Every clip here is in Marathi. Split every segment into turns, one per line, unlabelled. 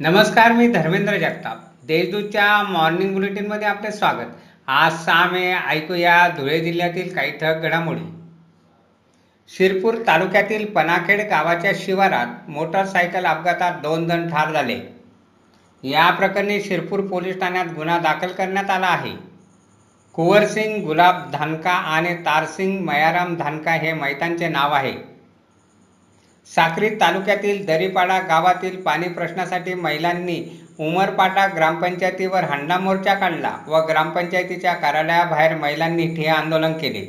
नमस्कार मी धर्मेंद्र जगताप. देशदूतच्या मॉर्निंग बुलेटिनमध्ये आपले स्वागत. आज सहा मे ऐकूया धुळे जिल्ह्यातील काही ठळक घडामोडी. शिरपूर तालुक्यातील पनाखेड गावाच्या शिवारात मोटरसायकल अपघातात दोन जण ठार झाले. या प्रकरणी शिरपूर पोलीस ठाण्यात गुन्हा दाखल करण्यात आला आहे. कुंवरसिंग गुलाब धानका आणि तारसिंग मयाराम धानका हे मैतांचे नाव आहे. साक्री तालुक्यातील दरीपाडा गावातील पाणी प्रश्नासाठी महिलांनी उमरपाटा ग्रामपंचायतीवर हंडा मोर्चा काढला व ग्रामपंचायतीच्या कार्यालयाबाहेर महिलांनी ठिय्या आंदोलन केले.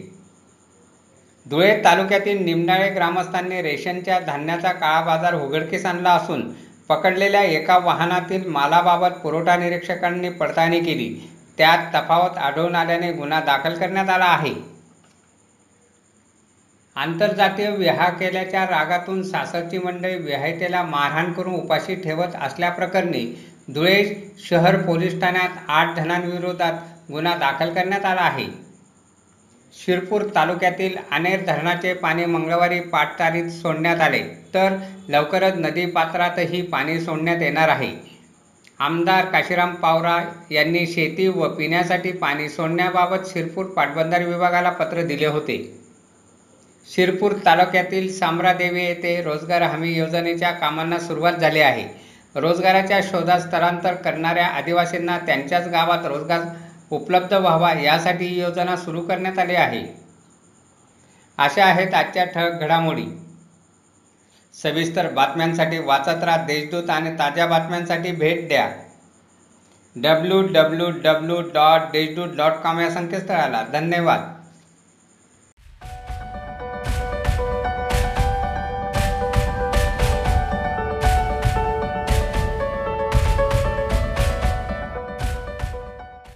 धुळे तालुक्यातील निमडाळे ग्रामस्थांनी रेशनच्या धान्याचा काळा बाजार उघडकीस आणला असून पकडलेल्या एका वाहनातील मालाबाबत पुरवठा निरीक्षकांनी पडताळणी केली. त्यात तफावत आढळून आल्याने गुन्हा दाखल करण्यात आला आहे. आंतरजातीय विवाह केल्याच्या रागातून सासरची मंडळी विवाहितेला मारहाण करून उपाशी ठेवत असल्याप्रकरणी धुळे शहर पोलीस ठाण्यात आठ जणांविरोधात गुन्हा दाखल करण्यात आला आहे. शिरपूर तालुक्यातील अनेर धरणाचे पाणी मंगळवारी पाटतारीत सोडण्यात आले तर लवकरच नदीपात्रातही पाणी सोडण्यात येणार आहे. आमदार काशीराम पावरा यांनी शेती व पिण्यासाठी पाणी सोडण्याबाबत शिरपूर पाटबंधारे विभागाला पत्र दिले होते. शिरपूर तालुक्यातील सामरादेवी येथे रोजगार हमी योजनेच्या कामांना सुरुवात झाली आहे. रोजगाराच्या शोधात स्थलांतर करणाऱ्या आदिवासींना त्यांच्याच गावात रोजगार उपलब्ध व्हावा यासाठी ही योजना सुरू करण्यात आली आहे. अशा आहेत आजच्या ठळक घडामोडी. सविस्तर बातम्यांसाठी वाचत राहा देशदूत आणि ताज्या बातम्यांसाठी भेट द्या. W W W dot Deshdoot dot com या संकेतस्थळाला. धन्यवाद.